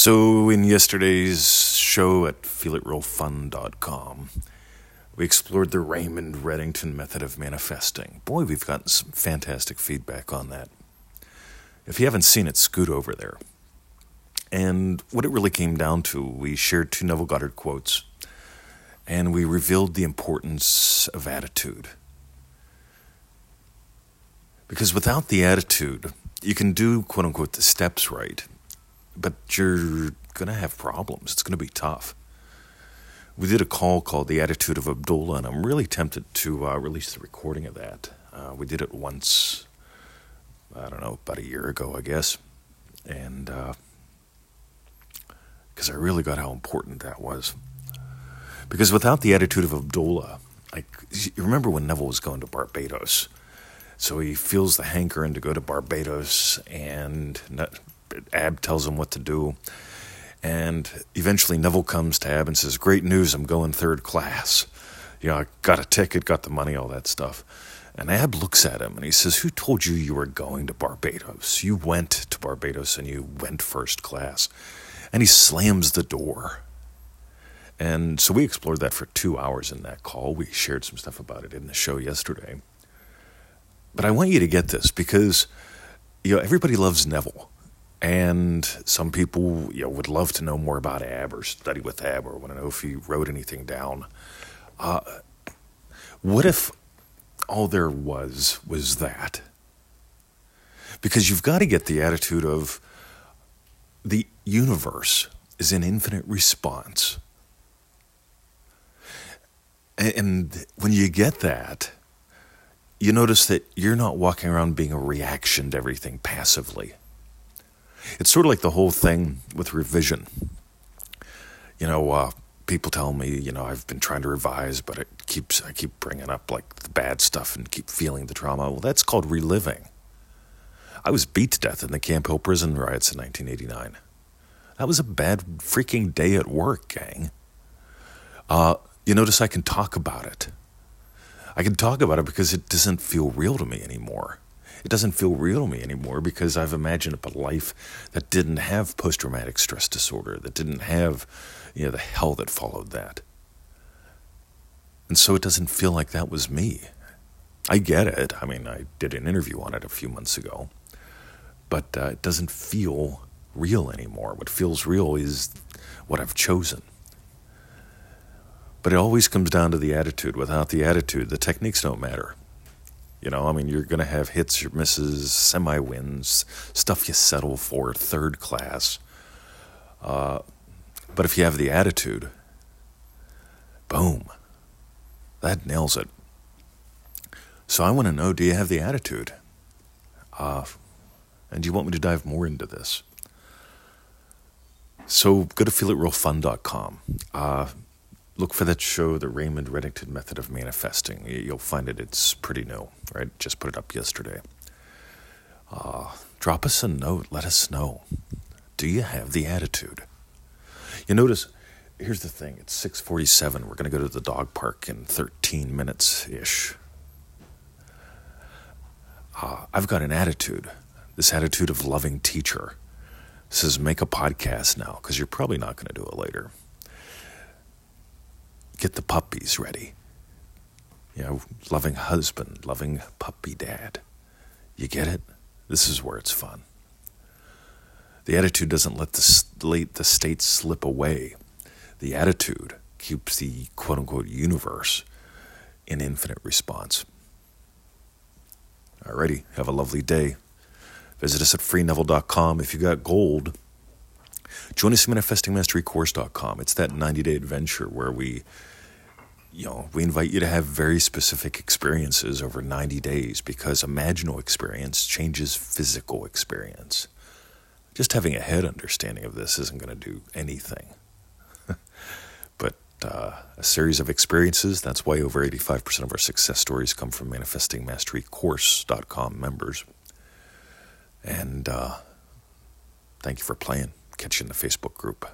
So, in yesterday's show at feelitrealfun.com, we explored the Raymond Reddington method of manifesting. Boy, we've gotten some fantastic feedback on that. If you haven't seen it, scoot over there. And what it really came down to, we shared two Neville Goddard quotes, and we revealed the importance of attitude. Because without the attitude, you can do quote unquote the steps right, but you're going to have problems. It's going to be tough. We did a call called The Attitude of Abdullah, and I'm really tempted to uh, release the recording of that. Uh, we did it once, I don't know, about a year ago, I guess. And because uh, I really got how important that was. Because without the attitude of Abdullah, like, you remember when Neville was going to Barbados? So he feels the hankering to go to Barbados, and Ab tells him what to do. And eventually Neville comes to Ab and says, Great news, I'm going third class. You know, I got a ticket, got the money, all that stuff. And Ab looks at him and he says, Who told you you were going to Barbados? You went to Barbados and you went first class. And he slams the door. And so we explored that for two hours in that call. We shared some stuff about it in the show yesterday. But I want you to get this because you know everybody loves Neville. And some people you know, would love to know more about Ab or study with Ab or want to know if he wrote anything down. Uh, what if all there was was that? Because you've got to get the attitude of the universe is an infinite response. And when you get that, you notice that you're not walking around being a reaction to everything passively. It's sort of like the whole thing with revision. You know, uh, people tell me, you know, I've been trying to revise, but it keeps I keep bringing up like the bad stuff and keep feeling the trauma. Well, that's called reliving. I was beat to death in the Camp Hill prison riots in 1989. That was a bad freaking day at work, gang. Uh, you notice I can talk about it. I can talk about it because it doesn't feel real to me anymore. It doesn't feel real to me anymore because I've imagined a life that didn't have post traumatic stress disorder, that didn't have, you know, the hell that followed that. And so it doesn't feel like that was me. I get it. I mean, I did an interview on it a few months ago, but uh, it doesn't feel real anymore. What feels real is what I've chosen. But it always comes down to the attitude. Without the attitude, the techniques don't matter. You know, I mean, you're going to have hits, or misses, semi wins, stuff you settle for, third class. Uh, but if you have the attitude, boom, that nails it. So I want to know do you have the attitude? Uh, and do you want me to dive more into this? So go to feelitrealfun.com. Uh, look for that show, The Raymond Reddington Method of Manifesting. You'll find it, it's pretty new, right? Just put it up yesterday. Uh, drop us a note, let us know. Do you have the attitude? You notice, here's the thing it's 647. We're going to go to the dog park in 13 minutes ish. Uh, I've got an attitude, this attitude of loving teacher. says make a podcast now because you're probably not going to do it later get the puppies ready. You know, loving husband, loving puppy dad. You get it? This is where it's fun. The attitude doesn't let the, let the state slip away. The attitude keeps the quote unquote universe in infinite response. Alrighty, have a lovely day. Visit us at freeneville.com. If you got gold, join us at manifestingmasterycourse.com. It's that 90 day adventure where we you know, we invite you to have very specific experiences over 90 days because imaginal experience changes physical experience. Just having a head understanding of this isn't going to do anything. but uh, a series of experiences, that's why over 85% of our success stories come from manifestingmasterycourse.com members. And uh, thank you for playing. Catch you in the Facebook group.